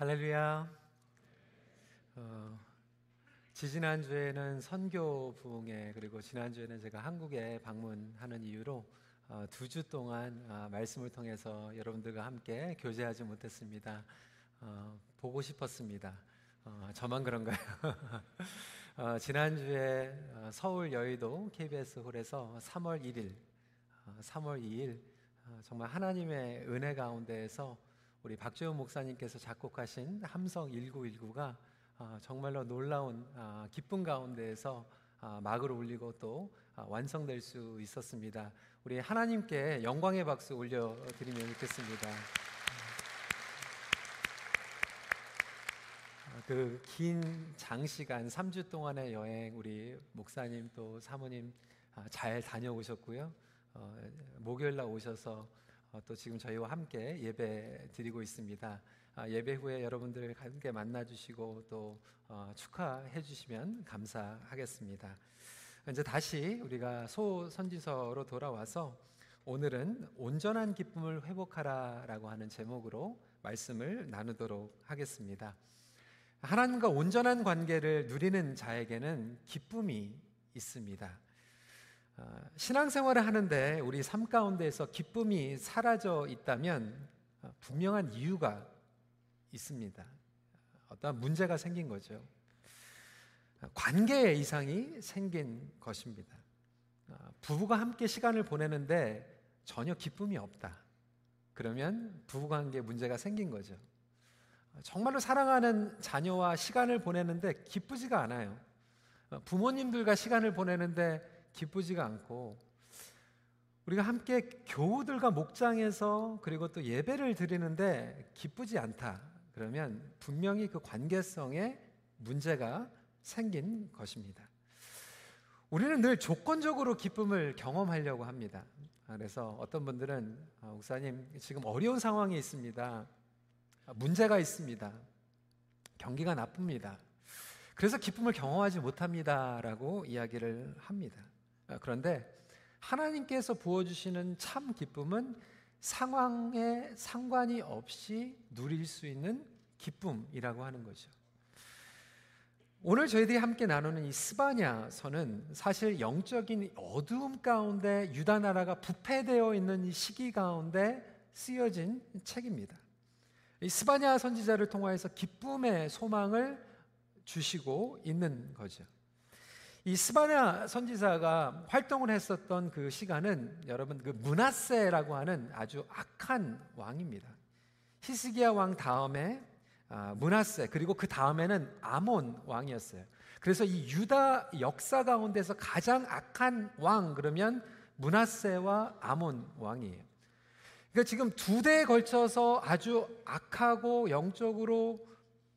할렐루야. 어, 지지난 주에는 선교 부흥회 그리고 지난 주에는 제가 한국에 방문하는 이유로 어, 두주 동안 어, 말씀을 통해서 여러분들과 함께 교제하지 못했습니다. 어, 보고 싶었습니다. 어, 저만 그런가요? 어, 지난 주에 서울 여의도 KBS 홀에서 3월 1일, 3월 2일 정말 하나님의 은혜 가운데에서 우리 박재훈 목사님께서 작곡하신 함성 1919가 아, 정말로 놀라운 아, 기쁨 가운데에서 아, 막을 올리고 또 완성될 수 있었습니다. 우리 하나님께 영광의 박수 올려드리면 좋겠습니다. 그 긴 장시간 3주 동안의 여행 우리 목사님 또 사모님 잘 다녀오셨고요. 어, 목요일 날 오셔서 어, 또 지금 저희와 함께 예배 드리고 있습니다. 아, 예배 후에 여러분들 함께 만나 주시고 또 어, 축하해 주시면 감사하겠습니다. 이제 다시 우리가 소 선지서로 돌아와서 오늘은 온전한 기쁨을 회복하라라고 하는 제목으로 말씀을 나누도록 하겠습니다. 하나님과 온전한 관계를 누리는 자에게는 기쁨이 있습니다. 어, 신앙생활을 하는데 우리 삶 가운데에서 기쁨이 사라져 있다면 어, 분명한 이유가 있습니다. 어떤 문제가 생긴 거죠. 관계의 이상이 생긴 것입니다. 어, 부부가 함께 시간을 보내는데 전혀 기쁨이 없다. 그러면 부부관계 문제가 생긴 거죠. 정말로 사랑하는 자녀와 시간을 보내는데 기쁘지가 않아요. 부모님들과 시간을 보내는데 기쁘지가 않고 우리가 함께 교우들과 목장에서 그리고 또 예배를 드리는데 기쁘지 않다. 그러면 분명히 그 관계성에 문제가 생긴 것입니다. 우리는 늘 조건적으로 기쁨을 경험하려고 합니다. 그래서 어떤 분들은 아, 목사님 지금 어려운 상황이 있습니다. 문제가 있습니다. 경기가 나쁩니다. 그래서 기쁨을 경험하지 못합니다라고 이야기를 합니다. 아, 그런데 하나님께서 부어주시는 참 기쁨은 상황에 상관이 없이 누릴 수 있는 기쁨이라고 하는 거죠. 오늘 저희들이 함께 나누는 이 스바냐서는 사실 영적인 어두움 가운데 유다 나라가 부패되어 있는 이 시기 가운데 쓰여진 책입니다. 이 스바냐 선지자를 통하여서 기쁨의 소망을 주시고 있는 거죠. 이 스바냐 선지자가 활동을 했었던 그 시간은 여러분 그 문하세라고 하는 아주 악한 왕입니다. 히스기야 왕 다음에 아, 문하세 그리고 그 다음에는 아몬 왕이었어요. 그래서 이 유다 역사 가운데서 가장 악한 왕 그러면 문하세와 아몬 왕이에요. 그러니까 지금 두 대에 걸쳐서 아주 악하고 영적으로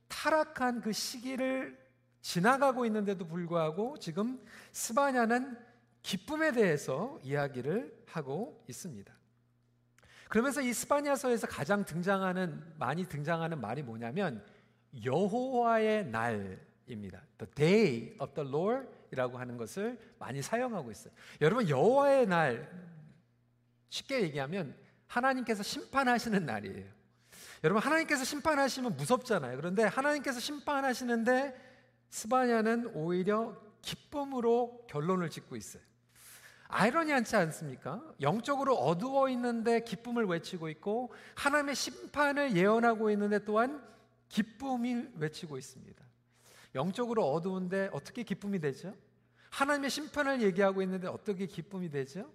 타락한 그 시기를 지나가고 있는데도 불구하고 지금 스바냐는 기쁨에 대해서 이야기를 하고 있습니다. 그러면서 이 스바냐서에서 가장 등장하는 많이 등장하는 말이 뭐냐면 여호와의 날입니다. The day of the Lord이라고 하는 것을 많이 사용하고 있어요. 여러분 여호와의 날 쉽게 얘기하면 하나님께서 심판하시는 날이에요. 여러분 하나님께서 심판하시면 무섭잖아요. 그런데 하나님께서 심판하시는데 스바냐는 오히려 기쁨으로 결론을 짓고 있어요. 아이러니하지 않습니까? 영적으로 어두워 있는데 기쁨을 외치고 있고 하나님의 심판을 예언하고 있는데 또한 기쁨이 외치고 있습니다. 영적으로 어두운데 어떻게 기쁨이 되죠? 하나님의 심판을 얘기하고 있는데 어떻게 기쁨이 되죠?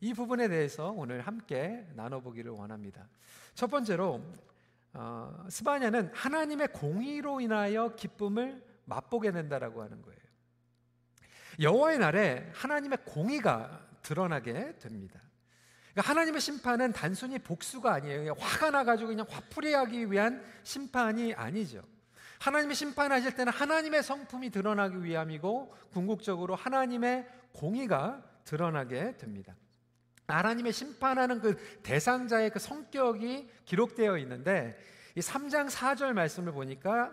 이 부분에 대해서 오늘 함께 나눠보기를 원합니다. 첫 번째로 어, 스바냐는 하나님의 공의로 인하여 기쁨을 맛보게 된다라고 하는 거예요. 여호와의 날에 하나님의 공의가 드러나게 됩니다. 그러니까 하나님의 심판은 단순히 복수가 아니에요. 화가 나가지고 그냥 화풀이하기 위한 심판이 아니죠. 하나님의 심판하실 때는 하나님의 성품이 드러나기 위함이고 궁극적으로 하나님의 공의가 드러나게 됩니다. 하나님의 심판하는 그 대상자의 그 성격이 기록되어 있는데 이 3장 4절 말씀을 보니까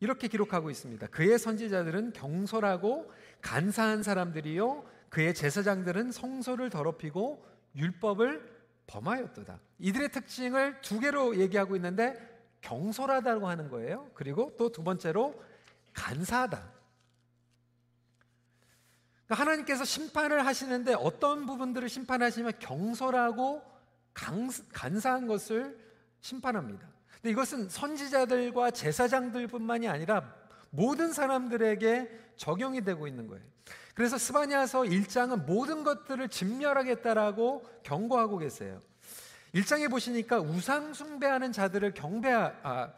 이렇게 기록하고 있습니다. 그의 선지자들은 경솔하고 간사한 사람들이요. 그의 제사장들은 성소를 더럽히고 율법을 범하였도다. 이들의 특징을 두 개로 얘기하고 있는데 경솔하다고 하는 거예요. 그리고 또 두 번째로 간사하다. 그러니까 하나님께서 심판을 하시는데 어떤 부분들을 심판하시면 경솔하고 간사한 것을 심판합니다. 근데 이것은 선지자들과 제사장들뿐만이 아니라 모든 사람들에게 적용이 되고 있는 거예요. 그래서 스바냐서 1장은 모든 것들을 진멸하겠다라고 경고하고 계세요. 1장에 보시니까 우상 숭배하는 자들을 경배 아,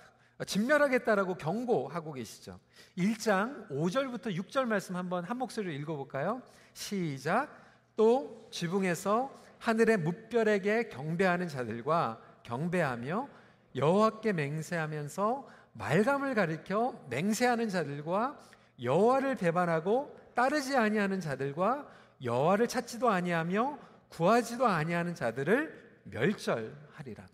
진멸하겠다라고 경고하고 계시죠. 1장 5절부터 6절 말씀 한번 한 목소리로 읽어 볼까요? 시작. 또 지붕에서 하늘의 무별에게 경배하는 자들과 경배하며 여호와께 맹세하면서 말감을 가리켜 맹세하는 자들과 여호와를 배반하고 따르지 아니하는 자들과 여호와를 찾지도 아니하며 구하지도 아니하는 자들을 멸절하리라.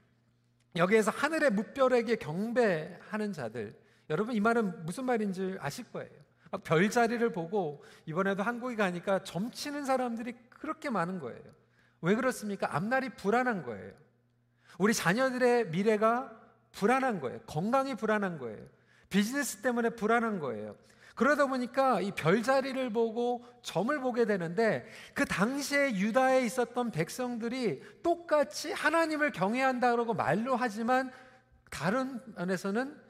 여기에서 하늘의 무별에게 경배하는 자들. 여러분 이 말은 무슨 말인지 아실 거예요. 별자리를 보고 이번에도 한국에 가니까 점치는 사람들이 그렇게 많은 거예요. 왜 그렇습니까? 앞날이 불안한 거예요. 우리 자녀들의 미래가 불안한 거예요. 건강이 불안한 거예요. 비즈니스 때문에 불안한 거예요. 그러다 보니까 이 별자리를 보고 점을 보게 되는데 그 당시에 유다에 있었던 백성들이 똑같이 하나님을 경외한다 그러고 말로 하지만 다른 면에서는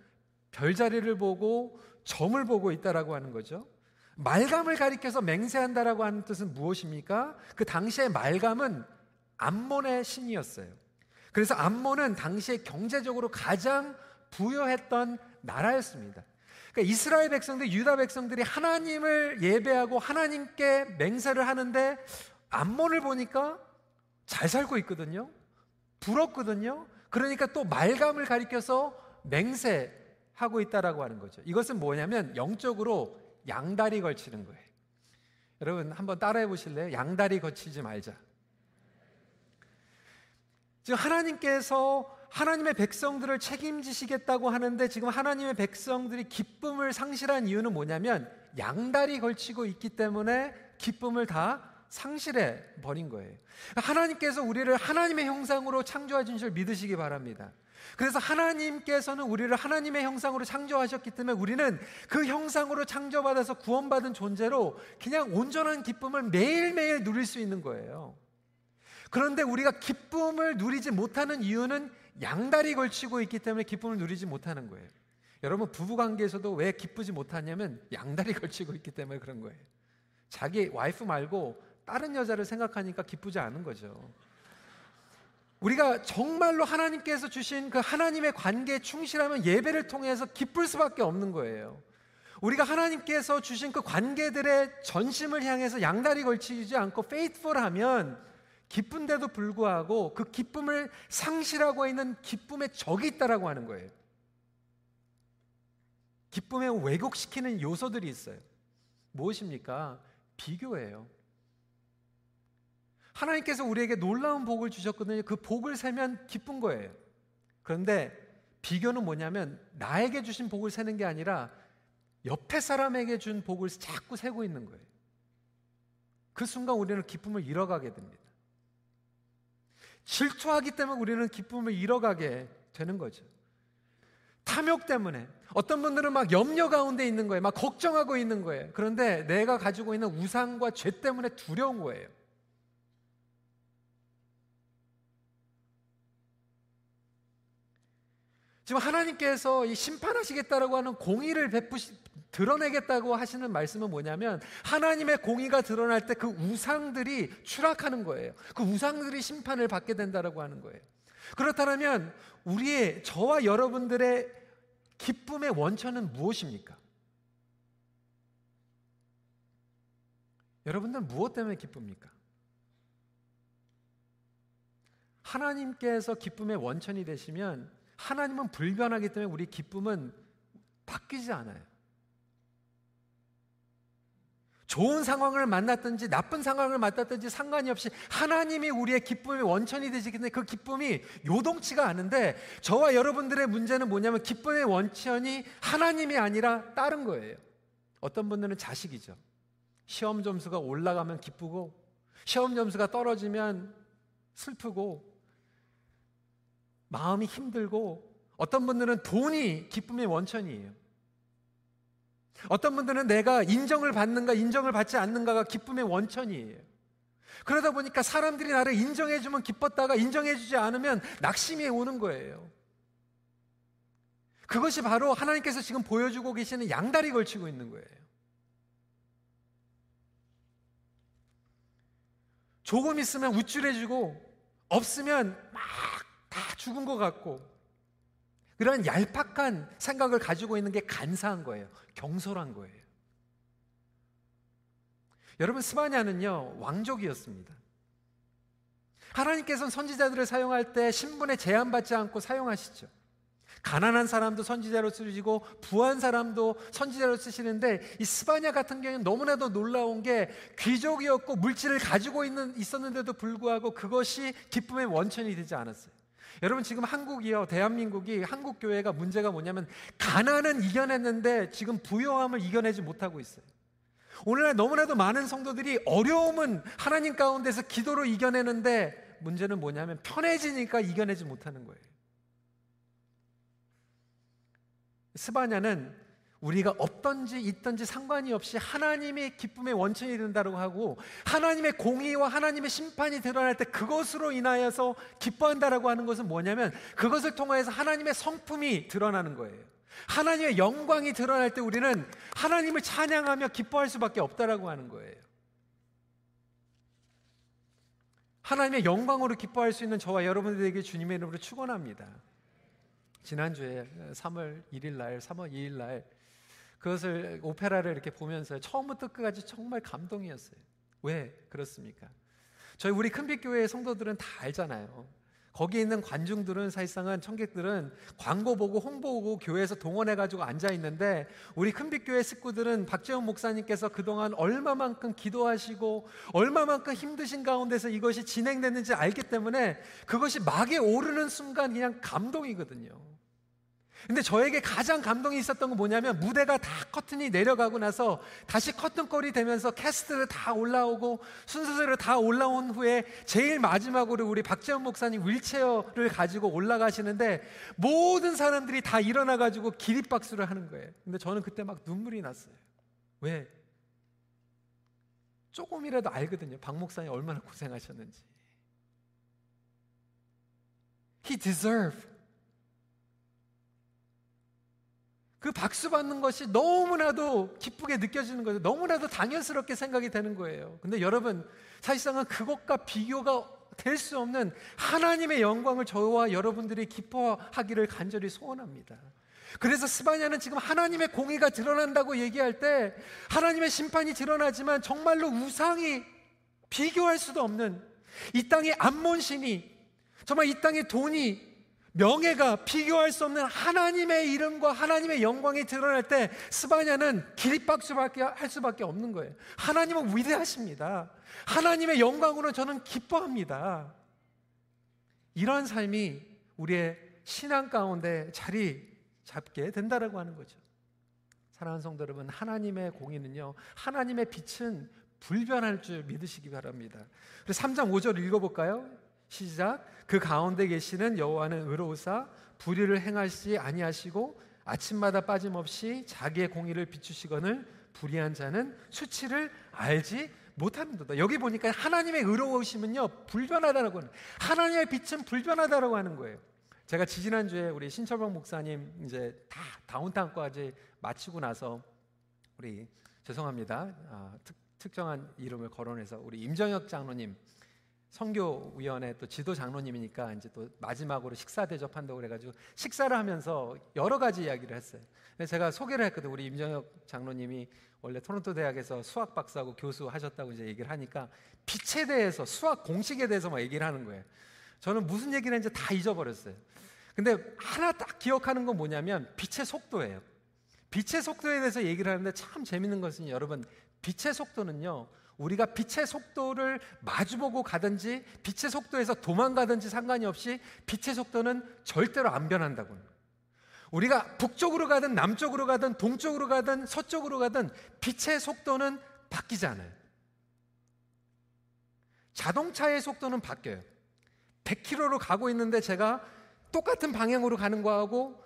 별자리를 보고 점을 보고 있다라고 하는 거죠. 말감을 가리켜서 맹세한다라고 하는 뜻은 무엇입니까? 그 당시의 말감은 암몬의 신이었어요. 그래서 암몬은 당시에 경제적으로 가장 부여했던 나라였습니다. 그러니까 이스라엘 백성들, 유다 백성들이 하나님을 예배하고 하나님께 맹세를 하는데 암몬을 보니까 잘 살고 있거든요. 부럽거든요. 그러니까 또 말감을 가리켜서 맹세하고 있다라고 하는 거죠. 이것은 뭐냐면 영적으로 양다리 걸치는 거예요. 여러분 한번 따라해 보실래요? 양다리 걸치지 말자. 지금 하나님께서 하나님의 백성들을 책임지시겠다고 하는데 지금 하나님의 백성들이 기쁨을 상실한 이유는 뭐냐면 양다리 걸치고 있기 때문에 기쁨을 다 상실해 버린 거예요. 하나님께서 우리를 하나님의 형상으로 창조하신 줄 믿으시기 바랍니다. 그래서 하나님께서는 우리를 하나님의 형상으로 창조하셨기 때문에 우리는 그 형상으로 창조받아서 구원받은 존재로 그냥 온전한 기쁨을 매일매일 누릴 수 있는 거예요. 그런데 우리가 기쁨을 누리지 못하는 이유는 양다리 걸치고 있기 때문에 기쁨을 누리지 못하는 거예요. 여러분 부부 관계에서도 왜 기쁘지 못하냐면 양다리 걸치고 있기 때문에 그런 거예요. 자기 와이프 말고 다른 여자를 생각하니까 기쁘지 않은 거죠. 우리가 정말로 하나님께서 주신 그 하나님의 관계에 충실하면 예배를 통해서 기쁠 수밖에 없는 거예요. 우리가 하나님께서 주신 그 관계들의 전심을 향해서 양다리 걸치지 않고 페이트풀하면 기쁜데도 불구하고 그 기쁨을 상실하고 있는 기쁨의 적이 있다라고 하는 거예요. 기쁨에 왜곡시키는 요소들이 있어요. 무엇입니까? 비교예요. 하나님께서 우리에게 놀라운 복을 주셨거든요. 그 복을 세면 기쁜 거예요. 그런데 비교는 뭐냐면 나에게 주신 복을 세는 게 아니라 옆에 사람에게 준 복을 자꾸 세고 있는 거예요. 그 순간 우리는 기쁨을 잃어가게 됩니다. 질투하기 때문에 우리는 기쁨을 잃어가게 되는 거죠. 탐욕 때문에 어떤 분들은 막 염려 가운데 있는 거예요. 막 걱정하고 있는 거예요. 그런데 내가 가지고 있는 우상과 죄 때문에 두려운 거예요. 지금 하나님께서 이 심판하시겠다라고 하는 공의를 베푸시 드러내겠다고 하시는 말씀은 뭐냐면 하나님의 공의가 드러날 때 그 우상들이 추락하는 거예요. 그 우상들이 심판을 받게 된다라고 하는 거예요. 그렇다면 우리의 저와 여러분들의 기쁨의 원천은 무엇입니까? 여러분들 무엇 때문에 기쁩니까? 하나님께서 기쁨의 원천이 되시면 하나님은 불변하기 때문에 우리 기쁨은 바뀌지 않아요. 좋은 상황을 만났든지 나쁜 상황을 만났든지 상관이 없이 하나님이 우리의 기쁨의 원천이 되시기 때문에 그 기쁨이 요동치가 않은데 저와 여러분들의 문제는 뭐냐면 기쁨의 원천이 하나님이 아니라 다른 거예요. 어떤 분들은 자식이죠. 시험 점수가 올라가면 기쁘고 시험 점수가 떨어지면 슬프고 마음이 힘들고 어떤 분들은 돈이 기쁨의 원천이에요. 어떤 분들은 내가 인정을 받는가 인정을 받지 않는가가 기쁨의 원천이에요. 그러다 보니까 사람들이 나를 인정해주면 기뻤다가 인정해주지 않으면 낙심이 오는 거예요. 그것이 바로 하나님께서 지금 보여주고 계시는 양다리 걸치고 있는 거예요. 조금 있으면 우쭐해주고 없으면 막 다 죽은 것 같고 그런 얄팍한 생각을 가지고 있는 게 간사한 거예요. 경솔한 거예요. 여러분 스바냐는요 왕족이었습니다. 하나님께서는 선지자들을 사용할 때 신분에 제한받지 않고 사용하시죠. 가난한 사람도 선지자로 쓰시고 부한 사람도 선지자로 쓰시는데 이 스바냐 같은 경우는 너무나도 놀라운 게 귀족이었고 물질을 가지고 있는 있었는데도 불구하고 그것이 기쁨의 원천이 되지 않았어요. 여러분 지금 한국이요 대한민국이 한국 교회가 문제가 뭐냐면 가난은 이겨냈는데 지금 부요함을 이겨내지 못하고 있어요. 오늘날 너무나도 많은 성도들이 어려움은 하나님 가운데서 기도로 이겨내는데 문제는 뭐냐면 편해지니까 이겨내지 못하는 거예요. 스바냐는 우리가 없던지 있던지 상관이 없이 하나님의 기쁨의 원천이 된다고 하고 하나님의 공의와 하나님의 심판이 드러날 때 그것으로 인하여서 기뻐한다라고 하는 것은 뭐냐면 그것을 통하여서 하나님의 성품이 드러나는 거예요. 하나님의 영광이 드러날 때 우리는 하나님을 찬양하며 기뻐할 수밖에 없다라고 하는 거예요. 하나님의 영광으로 기뻐할 수 있는 저와 여러분들에게 주님의 이름으로 축원합니다. 지난주에 3월 1일 날, 3월 2일 날 그것을 오페라를 이렇게 보면서 처음부터 끝까지 정말 감동이었어요. 왜 그렇습니까? 저희 우리 큰빛 교회 성도들은 다 알잖아요. 거기 있는 관중들은 사실상은 청객들은 광고 보고 홍보 보고 교회에서 동원해 가지고 앉아 있는데 우리 큰빛 교회 식구들은 박재훈 목사님께서 그동안 얼마만큼 기도하시고 얼마만큼 힘드신 가운데서 이것이 진행됐는지 알기 때문에 그것이 막에 오르는 순간 그냥 감동이거든요. 근데 저에게 가장 감동이 있었던 건 뭐냐면 무대가 다 커튼이 내려가고 나서 다시 커튼꼴이 되면서 캐스트를 다 올라오고 순서대로 다 올라온 후에 제일 마지막으로 우리 박재원 목사님 윌체어를 가지고 올라가시는데 모든 사람들이 다 일어나 가지고 기립박수를 하는 거예요. 근데 저는 그때 막 눈물이 났어요. 왜? 조금이라도 알거든요. 박 목사님 얼마나 고생하셨는지. He deserved 그 박수 받는 것이 너무나도 기쁘게 느껴지는 거죠. 너무나도 당연스럽게 생각이 되는 거예요. 근데 여러분, 사실상은 그것과 비교가 될 수 없는 하나님의 영광을 저와 여러분들이 기뻐하기를 간절히 소원합니다. 그래서 스바냐는 지금 하나님의 공의가 드러난다고 얘기할 때 하나님의 심판이 드러나지만 정말로 우상이 비교할 수도 없는 이 땅의 암몬신이 정말 이 땅의 돈이 명예가 비교할 수 없는 하나님의 이름과 하나님의 영광이 드러날 때 스바냐는 기립박수밖에 할 수밖에 없는 거예요. 하나님은 위대하십니다. 하나님의 영광으로 저는 기뻐합니다. 이러한 삶이 우리의 신앙 가운데 자리 잡게 된다라고 하는 거죠. 사랑하는 성도 여러분, 하나님의 공의는요, 하나님의 빛은 불변할 줄 믿으시기 바랍니다. 그래서 3장 5절 읽어볼까요? 시작. 그 가운데 계시는 여호와는 의로우사 불의를 행하시 아니하시고 아침마다 빠짐없이 자기의 공의를 비추시거늘 불의한 자는 수치를 알지 못합니다. 여기 보니까 하나님의 의로우심은요 불변하다라고 하는 하나님의 빛은 불변하다라고 하는 거예요. 제가 지지난 주에 우리 신철봉 목사님 이제 다 다운타운까지 마치고 나서 우리 죄송합니다. 아, 특, 특정한 이름을 거론해서 우리 임정혁 장로님 성교위원회 또 지도 장로님이니까 이제 또 마지막으로 식사 대접한다고 그래가지고 식사를 하면서 여러 가지 이야기를 했어요. 제가 소개를 했거든. 우리 임정혁 장로님이 원래 토론토 대학에서 수학 박사하고 교수 하셨다고 이제 얘기를 하니까 빛에 대해서 수학 공식에 대해서 막 얘기를 하는 거예요. 저는 무슨 얘기를 했는지 다 잊어버렸어요. 근데 하나 딱 기억하는 건 뭐냐면 빛의 속도예요. 빛의 속도에 대해서 얘기를 하는데 참 재밌는 것은 여러분 빛의 속도는요. 우리가 빛의 속도를 마주보고 가든지 빛의 속도에서 도망가든지 상관이 없이 빛의 속도는 절대로 안 변한다고. 우리가 북쪽으로 가든 남쪽으로 가든 동쪽으로 가든 서쪽으로 가든 빛의 속도는 바뀌지 않아요. 자동차의 속도는 바뀌어요. 100km로 가고 있는데 제가 똑같은 방향으로 가는 거하고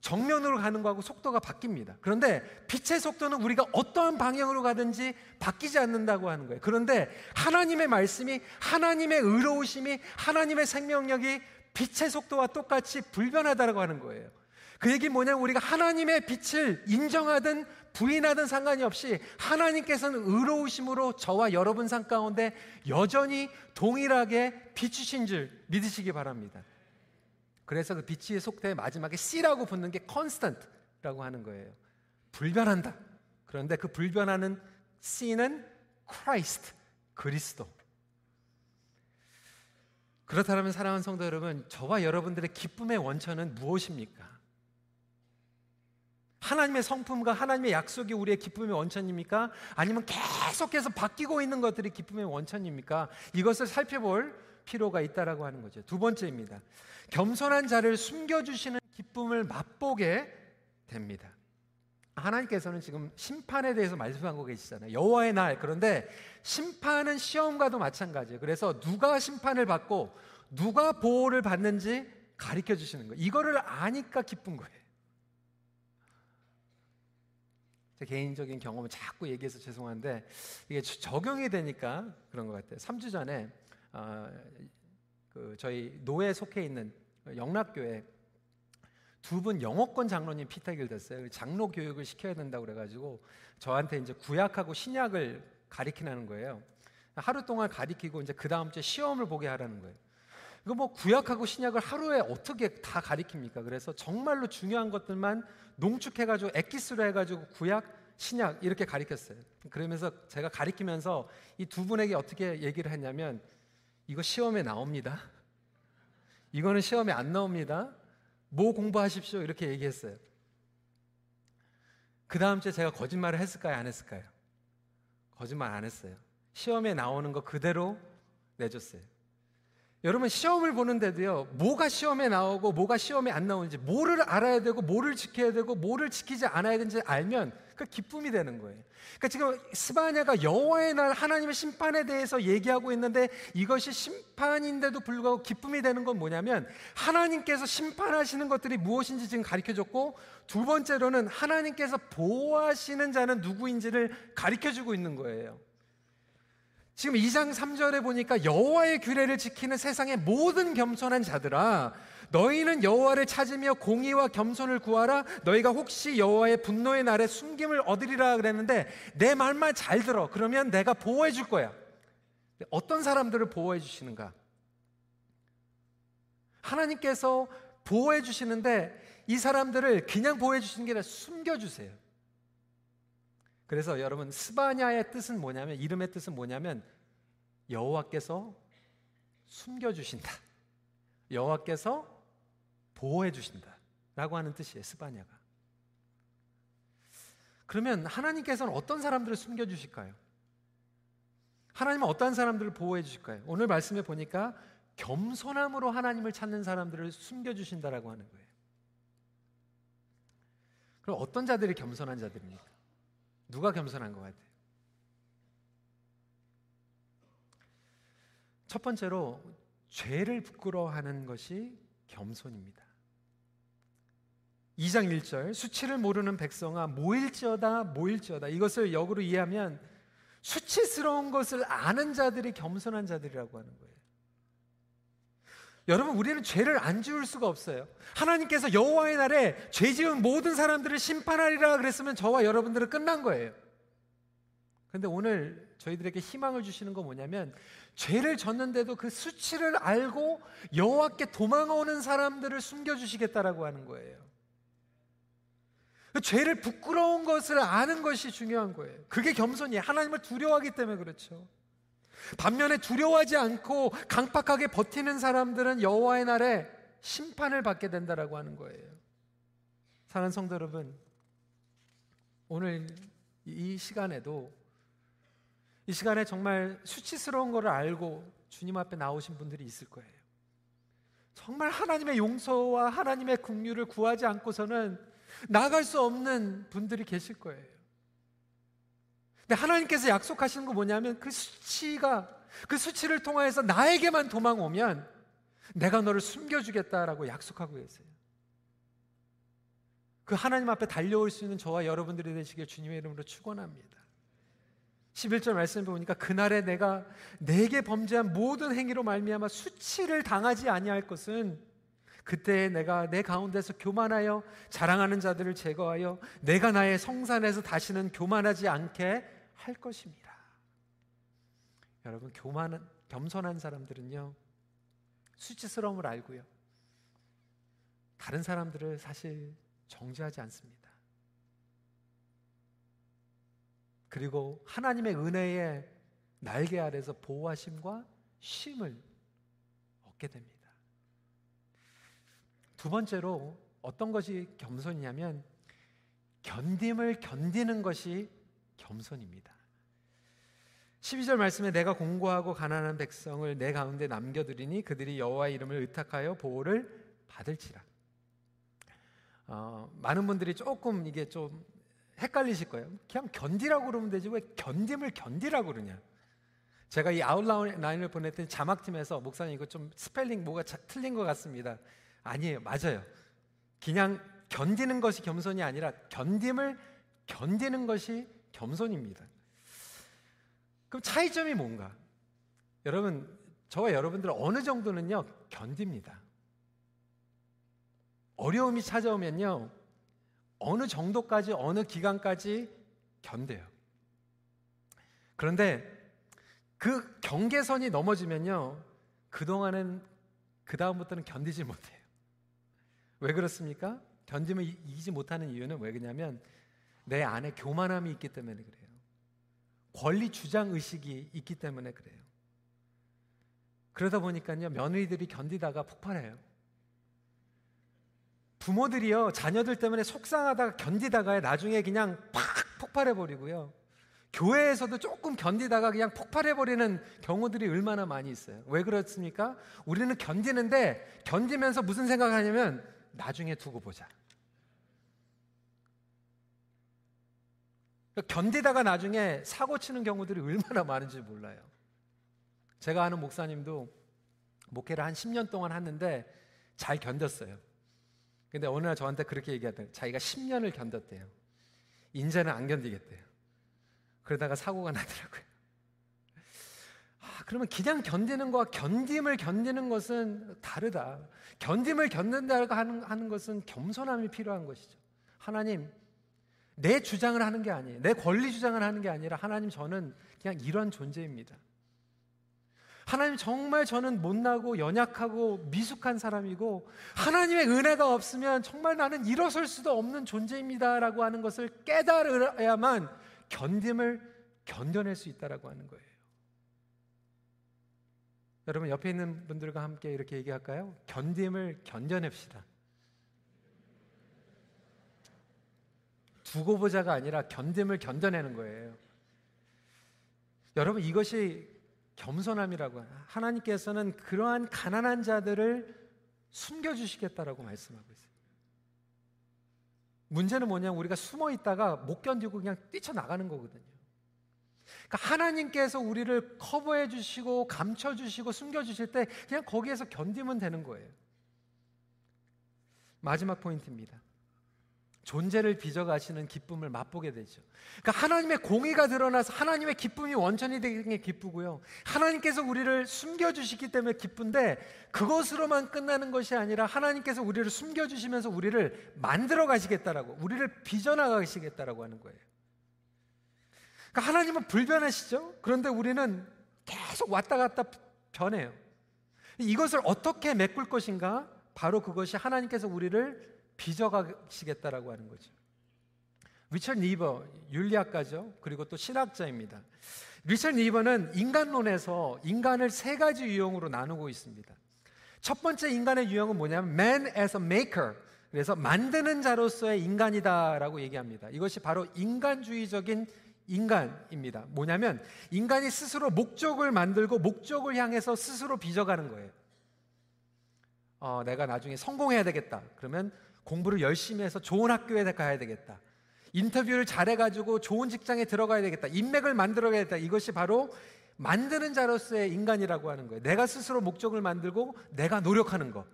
정면으로 가는 거하고 속도가 바뀝니다. 그런데 빛의 속도는 우리가 어떠한 방향으로 가든지 바뀌지 않는다고 하는 거예요. 그런데 하나님의 말씀이 하나님의 의로우심이 하나님의 생명력이 빛의 속도와 똑같이 불변하다고 하는 거예요. 그 얘기 뭐냐면 우리가 하나님의 빛을 인정하든 부인하든 상관이 없이 하나님께서는 의로우심으로 저와 여러분 삶 가운데 여전히 동일하게 비추신 줄 믿으시기 바랍니다. 그래서 그 빛의 속도의 마지막에 C라고 붙는 게 constant라고 하는 거예요. 불변한다. 그런데 그 불변하는 C는 Christ, 그리스도. 그렇다면 사랑하는 성도 여러분, 저와 여러분들의 기쁨의 원천은 무엇입니까? 하나님의 성품과 하나님의 약속이 우리의 기쁨의 원천입니까? 아니면 계속해서 바뀌고 있는 것들이 기쁨의 원천입니까? 이것을 살펴볼 필요가 있다라고 하는 거죠. 두 번째입니다. 겸손한 자를 숨겨주시는 기쁨을 맛보게 됩니다. 하나님께서는 지금 심판에 대해서 말씀하고 계시잖아요. 여호와의 날. 그런데 심판은 시험과도 마찬가지예요. 그래서 누가 심판을 받고 누가 보호를 받는지 가르쳐 주시는 거예요. 이거를 아니까 기쁜 거예요. 제 개인적인 경험을 자꾸 얘기해서 죄송한데 이게 적용이 되니까 그런 것 같아요. 3주 전에 어, 그 저희 노에 속해 있는 영락교회 두 분 영어권 장로님 피탁을 됐어요. 장로 교육을 시켜야 된다고 그래가지고 저한테 이제 구약하고 신약을 가리키는 거예요. 하루 동안 가리키고 이제 그 다음 주에 시험을 보게 하라는 거예요. 이거 뭐 구약하고 신약을 하루에 어떻게 다 가리킵니까? 그래서 정말로 중요한 것들만 농축해가지고 엑기스로 해가지고 구약, 신약 이렇게 가리켰어요. 그러면서 제가 가리키면서 이 두 분에게 어떻게 얘기를 했냐면 이거 시험에 나옵니다. 이거는 시험에 안 나옵니다. 뭐 공부하십시오. 이렇게 얘기했어요. 그 다음 주에 제가 거짓말을 했을까요? 안 했을까요? 거짓말 안 했어요. 시험에 나오는 거 그대로 내줬어요. 여러분 시험을 보는데도요, 뭐가 시험에 나오고 뭐가 시험에 안 나오는지, 뭐를 알아야 되고, 뭐를 지켜야 되고, 뭐를 지키지 않아야 되는지 알면 그 기쁨이 되는 거예요. 그러니까 지금 스바냐가 여호와의 날 하나님의 심판에 대해서 얘기하고 있는데 이것이 심판인데도 불구하고 기쁨이 되는 건 뭐냐면 하나님께서 심판하시는 것들이 무엇인지 지금 가르쳐 줬고 두 번째로는 하나님께서 보호하시는 자는 누구인지를 가르쳐 주고 있는 거예요. 지금 2장 3절에 보니까 여호와의 규례를 지키는 세상의 모든 겸손한 자들아 너희는 여호와를 찾으며 공의와 겸손을 구하라. 너희가 혹시 여호와의 분노의 날에 숨김을 얻으리라 그랬는데 내 말만 잘 들어. 그러면 내가 보호해 줄 거야. 어떤 사람들을 보호해 주시는가? 하나님께서 보호해 주시는데 이 사람들을 그냥 보호해 주시는 게 아니라 숨겨 주세요 그래서 여러분 스바냐의 뜻은 뭐냐면 이름의 뜻은 뭐냐면 여호와께서 숨겨 주신다. 여호와께서 보호해 주신다라고 하는 뜻이에요. 스바냐가. 그러면 하나님께서는 어떤 사람들을 숨겨 주실까요? 하나님은 어떤 사람들을 보호해 주실까요? 오늘 말씀에 보니까 겸손함으로 하나님을 찾는 사람들을 숨겨 주신다라고 하는 거예요. 그럼 어떤 자들이 겸손한 자들입니까? 누가 겸손한 것 같아요? 첫 번째로 죄를 부끄러워하는 것이 겸손입니다. 2장 1절 수치를 모르는 백성아 모일지어다 모일지어다 이것을 역으로 이해하면 수치스러운 것을 아는 자들이 겸손한 자들이라고 하는 거예요. 여러분 우리는 죄를 안 지을 수가 없어요. 하나님께서 여호와의 날에 죄 지은 모든 사람들을 심판하리라 그랬으면 저와 여러분들은 끝난 거예요. 그런데 오늘 저희들에게 희망을 주시는 건 뭐냐면 죄를 졌는데도 그 수치를 알고 여호와께 도망오는 사람들을 숨겨 주시겠다라고 하는 거예요. 그 죄를 부끄러운 것을 아는 것이 중요한 거예요. 그게 겸손이에요. 하나님을 두려워하기 때문에 그렇죠. 반면에 두려워하지 않고 강팍하게 버티는 사람들은 여호와의 날에 심판을 받게 된다라고 하는 거예요. 사랑하는 성도 여러분, 오늘 이 시간에도 이 시간에 정말 수치스러운 것을 알고 주님 앞에 나오신 분들이 있을 거예요. 정말 하나님의 용서와 하나님의 긍휼을 구하지 않고서는 나갈 수 없는 분들이 계실 거예요. 근데 하나님께서 약속하시는 거 뭐냐면 그 수치가 그 수치를 통하여서 나에게만 도망 오면 내가 너를 숨겨주겠다라고 약속하고 계세요. 그 하나님 앞에 달려올 수 있는 저와 여러분들이 되시길 주님의 이름으로 축원합니다. 11절 말씀 보니까 그날에 내가 내게 범죄한 모든 행위로 말미암아 수치를 당하지 아니할 것은 그때 내가 내 가운데서 교만하여 자랑하는 자들을 제거하여 내가 나의 성산에서 다시는 교만하지 않게 할 것입니다. 여러분 교만은 겸손한 사람들은요 수치스러움을 알고요 다른 사람들을 사실 정죄하지 않습니다. 그리고 하나님의 은혜의 날개 아래서 보호하심과 쉼을 얻게 됩니다. 두 번째로 어떤 것이 겸손이냐면 견딤을 견디는 것이 겸손입니다. 12절 말씀에 내가 공고하고 가난한 백성을 내 가운데 남겨두리니 그들이 여호와의 이름을 의탁하여 보호를 받을지라. 어, 많은 분들이 조금 이게 좀 헷갈리실 거예요. 그냥 견디라고 그러면 되지 왜 견딤을 견디라고 그러냐? 제가 이 아웃라인을 보냈더니 자막팀에서 목사님 이거 좀 스펠링 뭐가 자, 틀린 것 같습니다. 아니에요. 맞아요. 그냥 견디는 것이 겸손이 아니라 견딤을 견디는 것이 겸손입니다. 그럼 차이점이 뭔가? 여러분, 저와 여러분들 어느 정도는요, 견딥니다. 어려움이 찾아오면요, 어느 정도까지, 어느 기간까지 견뎌요. 그런데 그 경계선이 넘어지면요, 그동안은, 그다음부터는 견디지 못해요. 왜 그렇습니까? 견딤을 이기지 못하는 이유는 왜 그러냐면, 내 안에 교만함이 있기 때문에 그래요. 권리 주장 의식이 있기 때문에 그래요. 그러다 보니까요, 며느리들이 견디다가 폭발해요. 부모들이요, 자녀들 때문에 속상하다가 견디다가 나중에 그냥 팍 폭발해 버리고요. 교회에서도 조금 견디다가 그냥 폭발해 버리는 경우들이 얼마나 많이 있어요. 왜 그렇습니까? 우리는 견디는데 견디면서 무슨 생각을 하냐면 나중에 두고 보자. 그러니까 견디다가 나중에 사고 치는 경우들이 얼마나 많은지 몰라요. 제가 아는 목사님도 목회를 한 10년 동안 했는데 잘 견뎠어요. 근데 어느 날 저한테 그렇게 얘기하더라고요. 자기가 10년을 견뎠대요. 인제는 안 견디겠대요. 그러다가 사고가 나더라고요. 아, 그러면 그냥 견디는 거와 견딤을 견디는 것은 다르다. 견딤을 견딘다고 하는, 하는 것은 겸손함이 필요한 것이죠. 하나님, 내 주장을 하는 게 아니에요. 내 권리 주장을 하는 게 아니라 하나님 저는 그냥 이런 존재입니다. 하나님 정말 저는 못나고 연약하고 미숙한 사람이고 하나님의 은혜가 없으면 정말 나는 일어설 수도 없는 존재입니다라고 하는 것을 깨달아야만 견딤을 견뎌낼 수 있다라고 하는 거예요. 여러분 옆에 있는 분들과 함께 이렇게 얘기할까요? 견딤을 견뎌냅시다. 두고 보자가 아니라 견딤을 견뎌내는 거예요. 여러분 이것이 겸손함이라고 하나님께서는 그러한 가난한 자들을 숨겨 주시겠다라고 말씀하고 있어요. 문제는 뭐냐 우리가 숨어 있다가 못 견디고 그냥 뛰쳐나가는 거거든요. 그러니까 하나님께서 우리를 커버해 주시고 감춰 주시고 숨겨 주실 때 그냥 거기에서 견디면 되는 거예요. 마지막 포인트입니다. 존재를 빚어가시는 기쁨을 맛보게 되죠. 그러니까 하나님의 공의가 드러나서 하나님의 기쁨이 원천이 되는 게 기쁘고요. 하나님께서 우리를 숨겨주시기 때문에 기쁜데 그것으로만 끝나는 것이 아니라 하나님께서 우리를 숨겨주시면서 우리를 만들어 가시겠다라고, 우리를 빚어나가시겠다라고 하는 거예요. 그러니까 하나님은 불변하시죠? 그런데 우리는 계속 왔다 갔다 변해요. 이것을 어떻게 메꿀 것인가? 바로 그것이 하나님께서 우리를 빚어가시겠다라고 하는 거죠. 리처드 니버 윤리학가죠. 그리고 또 신학자입니다. 리처드 니버는 인간론에서 인간을 세 가지 유형으로 나누고 있습니다. 첫 번째 인간의 유형은 뭐냐면 man as a maker. 그래서 만드는 자로서의 인간이다라고 얘기합니다. 이것이 바로 인간주의적인 인간입니다. 뭐냐면 인간이 스스로 목적을 만들고 목적을 향해서 스스로 빚어가는 거예요. 어, 내가 나중에 성공해야 되겠다. 그러면 공부를 열심히 해서 좋은 학교에 가야 되겠다. 인터뷰를 잘해가지고 좋은 직장에 들어가야 되겠다. 인맥을 만들어야 되겠다. 이것이 바로 만드는 자로서의 인간이라고 하는 거예요. 내가 스스로 목적을 만들고 내가 노력하는 것.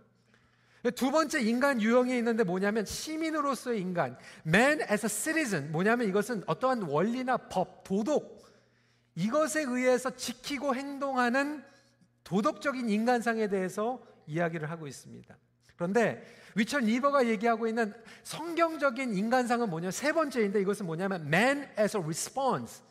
두 번째 인간 유형이 있는데 뭐냐면 시민으로서의 인간, man as a citizen. 뭐냐면 이것은 어떠한 원리나 법, 도덕 이것에 의해서 지키고 행동하는 도덕적인 인간상에 대해서 이야기를 하고 있습니다. 그런데 위철 리버가 얘기하고 있는 성경적인 인간상은 뭐냐? 세 번째인데 이것은 뭐냐면 man as a response.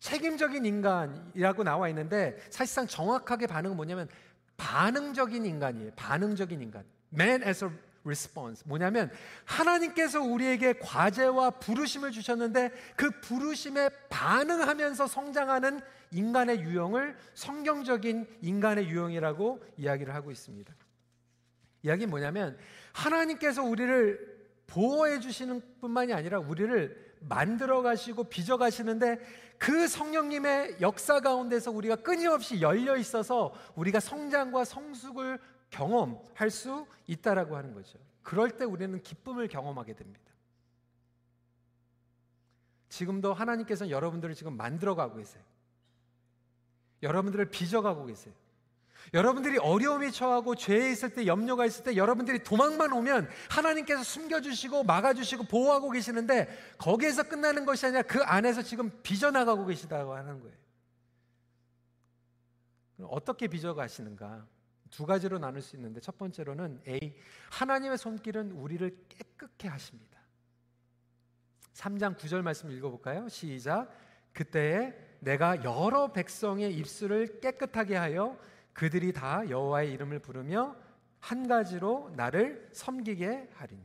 책임적인 인간이라고 나와 있는데 사실상 정확하게 반응은 뭐냐면 반응적인 인간이에요. 반응적인 인간. man as a response. 뭐냐면 하나님께서 우리에게 과제와 부르심을 주셨는데 그 부르심에 반응하면서 성장하는 인간의 유형을 성경적인 인간의 유형이라고 이야기를 하고 있습니다. 이야기는 뭐냐면 하나님께서 우리를 보호해 주시는 뿐만이 아니라 우리를 만들어 가시고 빚어 가시는데 그 성령님의 역사 가운데서 우리가 끊임없이 열려 있어서 우리가 성장과 성숙을 경험할 수 있다라고 하는 거죠. 그럴 때 우리는 기쁨을 경험하게 됩니다. 지금도 하나님께서는 여러분들을 지금 만들어 가고 계세요. 여러분들을 빚어 가고 계세요. 여러분들이 어려움이 처하고 죄에 있을 때 염려가 있을 때 여러분들이 도망만 오면 하나님께서 숨겨주시고 막아주시고 보호하고 계시는데 거기에서 끝나는 것이 아니라 그 안에서 지금 빚어나가고 계시다고 하는 거예요. 어떻게 빚어가시는가? 두 가지로 나눌 수 있는데 첫 번째로는 A. 하나님의 손길은 우리를 깨끗게 하십니다. 3장 9절 말씀 읽어볼까요? 시작. 그때에 내가 여러 백성의 입술을 깨끗하게 하여 그들이 다 여호와의 이름을 부르며 한 가지로 나를 섬기게 하리니.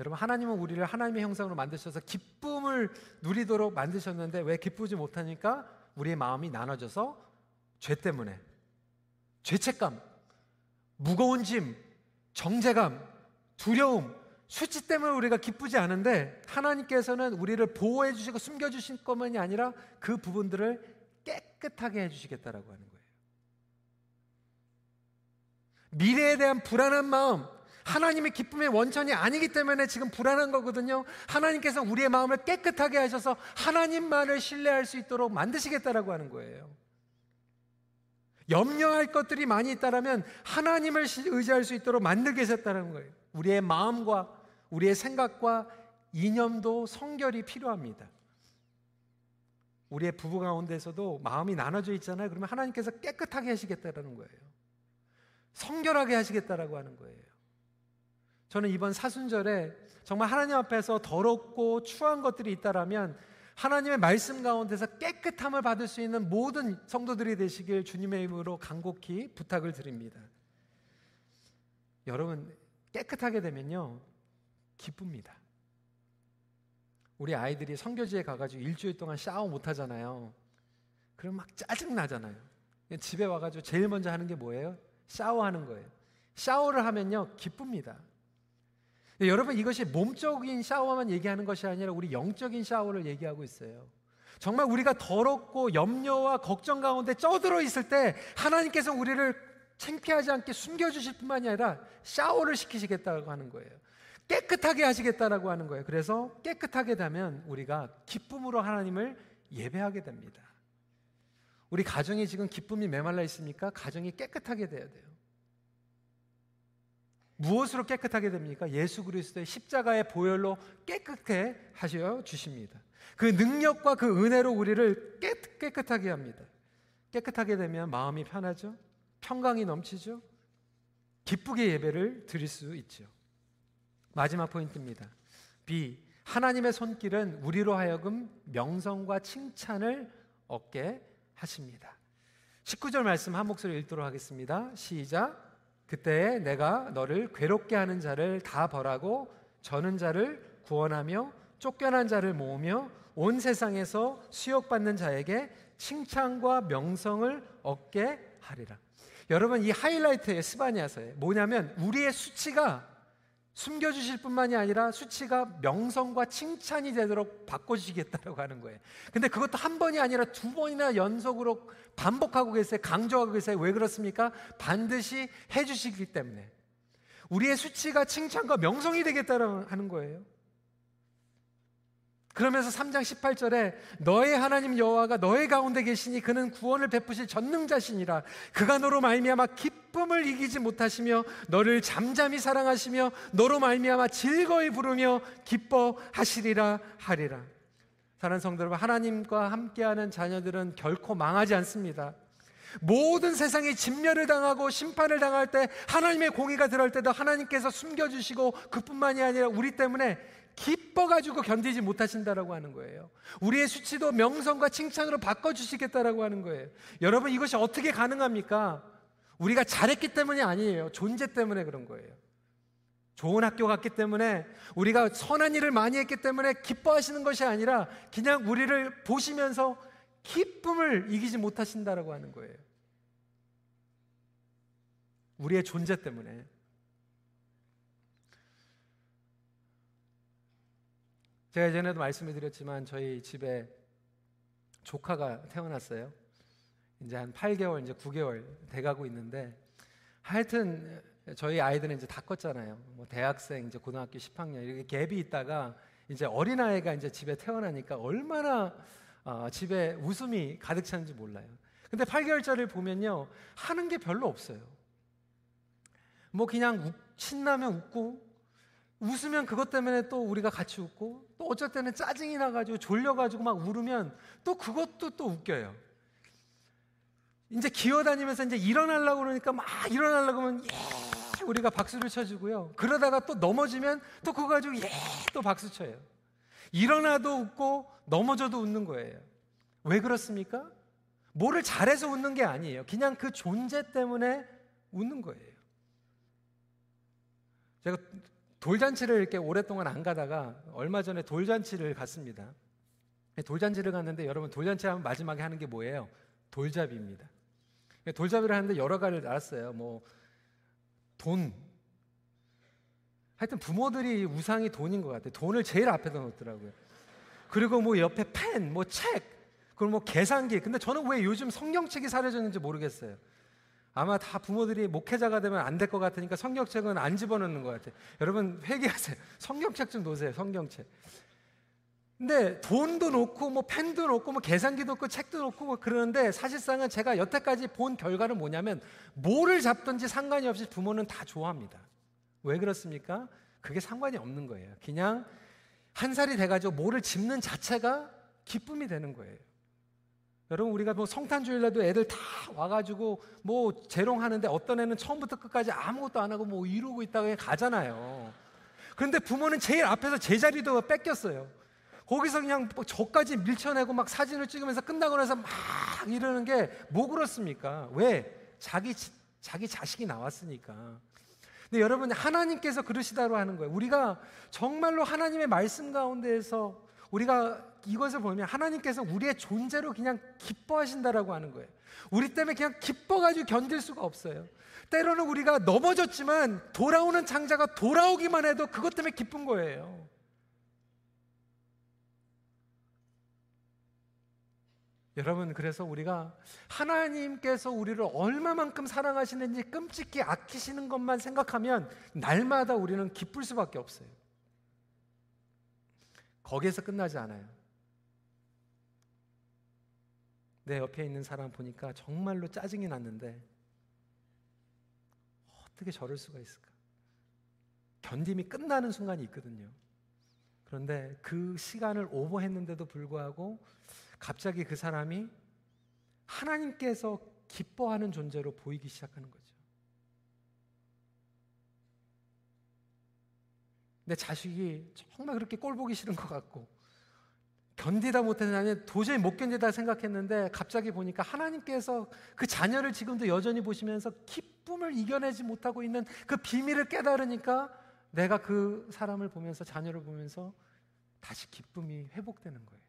여러분 하나님은 우리를 하나님의 형상으로 만드셔서 기쁨을 누리도록 만드셨는데 왜 기쁘지 못하니까 우리의 마음이 나눠져서 죄 때문에 죄책감, 무거운 짐, 정제감, 두려움, 수치 때문에 우리가 기쁘지 않은데 하나님께서는 우리를 보호해 주시고 숨겨 주신 것만이 아니라 그 부분들을 깨끗하게 해 주시겠다라고 하는 거예요. 미래에 대한 불안한 마음, 하나님의 기쁨의 원천이 아니기 때문에 지금 불안한 거거든요. 하나님께서 우리의 마음을 깨끗하게 하셔서 하나님만을 신뢰할 수 있도록 만드시겠다라고 하는 거예요. 염려할 것들이 많이 있다라면 하나님을 의지할 수 있도록 만들겠다는 거예요. 우리의 마음과 우리의 생각과 이념도 성결이 필요합니다. 우리의 부부 가운데서도 마음이 나눠져 있잖아요. 그러면 하나님께서 깨끗하게 하시겠다는 거예요. 성결하게 하시겠다라고 하는 거예요. 저는 이번 사순절에 정말 하나님 앞에서 더럽고 추한 것들이 있다라면 하나님의 말씀 가운데서 깨끗함을 받을 수 있는 모든 성도들이 되시길 주님의 이름으로 간곡히 부탁을 드립니다. 여러분 깨끗하게 되면요 기쁩니다. 우리 아이들이 성교지에 가가지고 일주일 동안 샤워 못 하잖아요. 그럼 막 짜증 나잖아요. 집에 와가지고 제일 먼저 하는 게 뭐예요? 샤워하는 거예요. 샤워를 하면요, 기쁩니다. 여러분, 이것이 몸적인 샤워만 얘기하는 것이 아니라 우리 영적인 샤워를 얘기하고 있어요. 정말 우리가 더럽고 염려와 걱정 가운데 쪄들어 있을 때 하나님께서 우리를 창피하지 않게 숨겨주실 뿐만이 아니라 샤워를 시키시겠다고 하는 거예요. 깨끗하게 하시겠다라고 하는 거예요. 그래서 깨끗하게 되면 우리가 기쁨으로 하나님을 예배하게 됩니다. 우리 가정이 지금 기쁨이 메말라 있습니까? 가정이 깨끗하게 돼야 돼요. 무엇으로 깨끗하게 됩니까? 예수 그리스도의 십자가의 보혈로 깨끗해 하셔 주십니다. 그 능력과 그 은혜로 우리를 깨끗, 하게 합니다. 깨끗하게 되면 마음이 편하죠. 평강이 넘치죠. 기쁘게 예배를 드릴 수 있죠. 마지막 포인트입니다. B. 하나님의 손길은 우리로 하여금 명성과 칭찬을 얻게 하십니다. 19절 말씀 한 목소리 읽도록 하겠습니다. 시작. 그때 내가 너를 괴롭게 하는 자를 다 벌하고 저는 자를 구원하며 쫓겨난 자를 모으며 온 세상에서 수욕받는 자에게 칭찬과 명성을 얻게 하리라. 여러분 이 하이라이트의 스바니아서에 뭐냐면 우리의 수치가 숨겨주실 뿐만이 아니라 수치가 명성과 칭찬이 되도록 바꿔주시겠다고 하는 거예요. 근데 그것도 한 번이 아니라 두 번이나 연속으로 반복하고 계세요. 강조하고 계세요. 왜 그렇습니까? 반드시 해주시기 때문에. 우리의 수치가 칭찬과 명성이 되겠다고 하는 거예요. 그러면서 3장 18절에 너의 하나님 여호와가 너의 가운데 계시니 그는 구원을 베푸실 전능자시니라. 그가 너로 말미암아 기쁨을 이기지 못하시며 너를 잠잠히 사랑하시며 너로 말미암아 즐거이 부르며 기뻐하시리라 하리라. 사랑하는 성도 여러분 하나님과 함께하는 자녀들은 결코 망하지 않습니다. 모든 세상이 진멸을 당하고 심판을 당할 때 하나님의 공의가 들어올 때도 하나님께서 숨겨주시고 그뿐만이 아니라 우리 때문에 기뻐가지고 견디지 못하신다라고 하는 거예요. 우리의 수치도 명성과 칭찬으로 바꿔주시겠다라고 하는 거예요. 여러분 이것이 어떻게 가능합니까? 우리가 잘했기 때문이 아니에요. 존재 때문에 그런 거예요. 좋은 학교 갔기 때문에 우리가 선한 일을 많이 했기 때문에 기뻐하시는 것이 아니라 그냥 우리를 보시면서 기쁨을 이기지 못하신다라고 하는 거예요. 우리의 존재 때문에. 제가 예전에도 말씀을 드렸지만 저희 집에 조카가 태어났어요. 이제 한 8개월, 이제 9개월 돼가고 있는데 하여튼 저희 아이들은 이제 다 컸잖아요. 뭐 대학생, 이제 고등학교 10학년 이렇게 갭이 있다가 이제 어린 아이가 이제 집에 태어나니까 얼마나 어, 집에 웃음이 가득 차는지 몰라요. 근데 8개월짜리를 보면요. 하는 게 별로 없어요. 뭐 그냥 우, 신나면 웃고 웃으면 그것 때문에 또 우리가 같이 웃고 또 어쩔 때는 짜증이 나가지고 졸려가지고 막 울으면 또 그것도 또 웃겨요. 이제 기어다니면서 이제 일어나려고 그러니까 막 일어나려고 하면 예 우리가 박수를 쳐주고요. 그러다가 또 넘어지면 또 그거 가지고 예 또 박수 쳐요. 일어나도 웃고 넘어져도 웃는 거예요. 왜 그렇습니까? 뭐를 잘해서 웃는 게 아니에요. 그냥 그 존재 때문에 웃는 거예요. 제가 돌잔치를 이렇게 오랫동안 안 가다가 얼마 전에 돌잔치를 갔습니다. 돌잔치를 갔는데 여러분 돌잔치 하면 마지막에 하는 게 뭐예요? 돌잡이입니다. 돌잡이를 하는데 여러 가지를 알았어요. 뭐 돈. 하여튼 부모들이 우상이 돈인 것 같아요. 돈을 제일 앞에다 놓더라고요. 그리고 뭐 옆에 펜, 뭐 책, 그리고 뭐 계산기. 근데 저는 왜 요즘 성경책이 사려졌는지 모르겠어요. 아마 다 부모들이 목회자가 되면 안 될 것 같으니까 성경책은 안 집어넣는 것 같아요. 여러분 회개하세요. 성경책 좀 놓으세요. 성경책. 근데 돈도 놓고 뭐 펜도 놓고 뭐 계산기도 놓고 책도 놓고 뭐 그러는데 사실상은 제가 여태까지 본 결과는 뭐냐면 뭐를 잡든지 상관이 없이 부모는 다 좋아합니다. 왜 그렇습니까? 그게 상관이 없는 거예요. 그냥 한 살이 돼가지고 뭐를 집는 자체가 기쁨이 되는 거예요. 여러분 우리가 뭐 성탄주일날도 애들 다 와가지고 뭐 재롱하는데 어떤 애는 처음부터 끝까지 아무것도 안 하고 뭐 이러고 있다가 가잖아요. 그런데 부모는 제일 앞에서 제자리도 뺏겼어요. 거기서 그냥 뭐 저까지 밀쳐내고 막 사진을 찍으면서 끝나고 나서 막 이러는 게 뭐 그렇습니까? 왜? 자기 자기 자식이 나왔으니까. 근데 여러분 하나님께서 그러시다고 하는 거예요. 우리가 정말로 하나님의 말씀 가운데에서 우리가 이것을 보면 하나님께서 우리의 존재로 그냥 기뻐하신다라고 하는 거예요. 우리 때문에 그냥 기뻐가지고 견딜 수가 없어요. 때로는 우리가 넘어졌지만 돌아오는 장자가 돌아오기만 해도 그것 때문에 기쁜 거예요. 여러분, 그래서 우리가 하나님께서 우리를 얼마만큼 사랑하시는지 끔찍히 아끼시는 것만 생각하면 날마다 우리는 기쁠 수밖에 없어요. 거기에서 끝나지 않아요. 내 옆에 있는 사람 보니까 정말로 짜증이 났는데 어떻게 저럴 수가 있을까? 견딤이 끝나는 순간이 있거든요. 그런데 그 시간을 오버했는데도 불구하고 갑자기 그 사람이 하나님께서 기뻐하는 존재로 보이기 시작하는 거죠. 내 자식이 정말 그렇게 꼴 보기 싫은 것 같고 견디다 못해서 나는 도저히 못 견디다 생각했는데 갑자기 보니까 하나님께서 그 자녀를 지금도 여전히 보시면서 기쁨을 이겨내지 못하고 있는 그 비밀을 깨달으니까 내가 그 사람을 보면서 자녀를 보면서 다시 기쁨이 회복되는 거예요.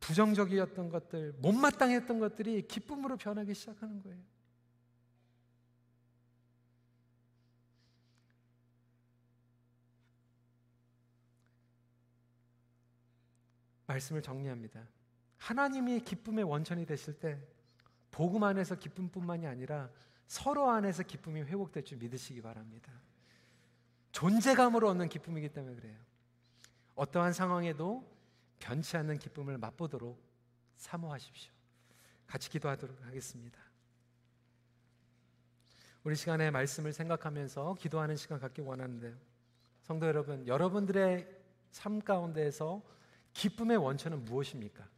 부정적이었던 것들, 못마땅했던 것들이 기쁨으로 변하기 시작하는 거예요. 말씀을 정리합니다. 하나님이 기쁨의 원천이 되실 때 복음 안에서 기쁨뿐만이 아니라 서로 안에서 기쁨이 회복될 줄 믿으시기 바랍니다. 존재감으로 얻는 기쁨이기 때문에 그래요. 어떠한 상황에도 변치 않는 기쁨을 맛보도록 사모하십시오. 같이 기도하도록 하겠습니다. 우리 시간에 말씀을 생각하면서 기도하는 시간 갖기 원하는데요. 성도 여러분, 여러분들의 삶 가운데에서 기쁨의 원천은 무엇입니까?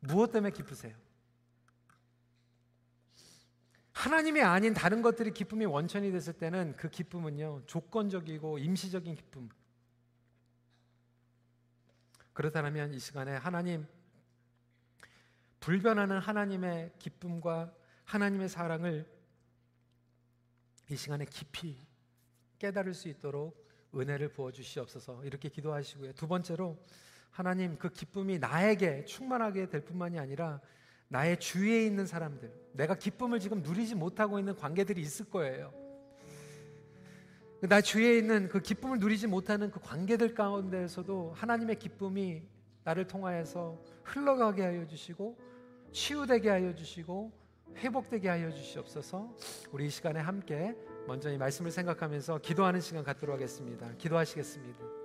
무엇 때문에 기쁘세요? 하나님이 아닌 다른 것들이 기쁨의 원천이 됐을 때는 그 기쁨은요, 조건적이고 임시적인 기쁨. 그렇다면 이 시간에 하나님, 불변하는 하나님의 기쁨과 하나님의 사랑을 이 시간에 깊이 깨달을 수 있도록 은혜를 부어 주시옵소서 이렇게 기도하시고요. 두 번째로 하나님 그 기쁨이 나에게 충만하게 될 뿐만이 아니라 나의 주위에 있는 사람들, 내가 기쁨을 지금 누리지 못하고 있는 관계들이 있을 거예요. 나 주위에 있는 그 기쁨을 누리지 못하는 그 관계들 가운데에서도 하나님의 기쁨이 나를 통하여서 흘러가게 하여 주시고 치유되게 하여 주시고 회복되게 하여 주시옵소서. 우리 이 시간에 함께 먼저 이 말씀을 생각하면서 기도하는 시간 갖도록 하겠습니다. 기도하시겠습니다.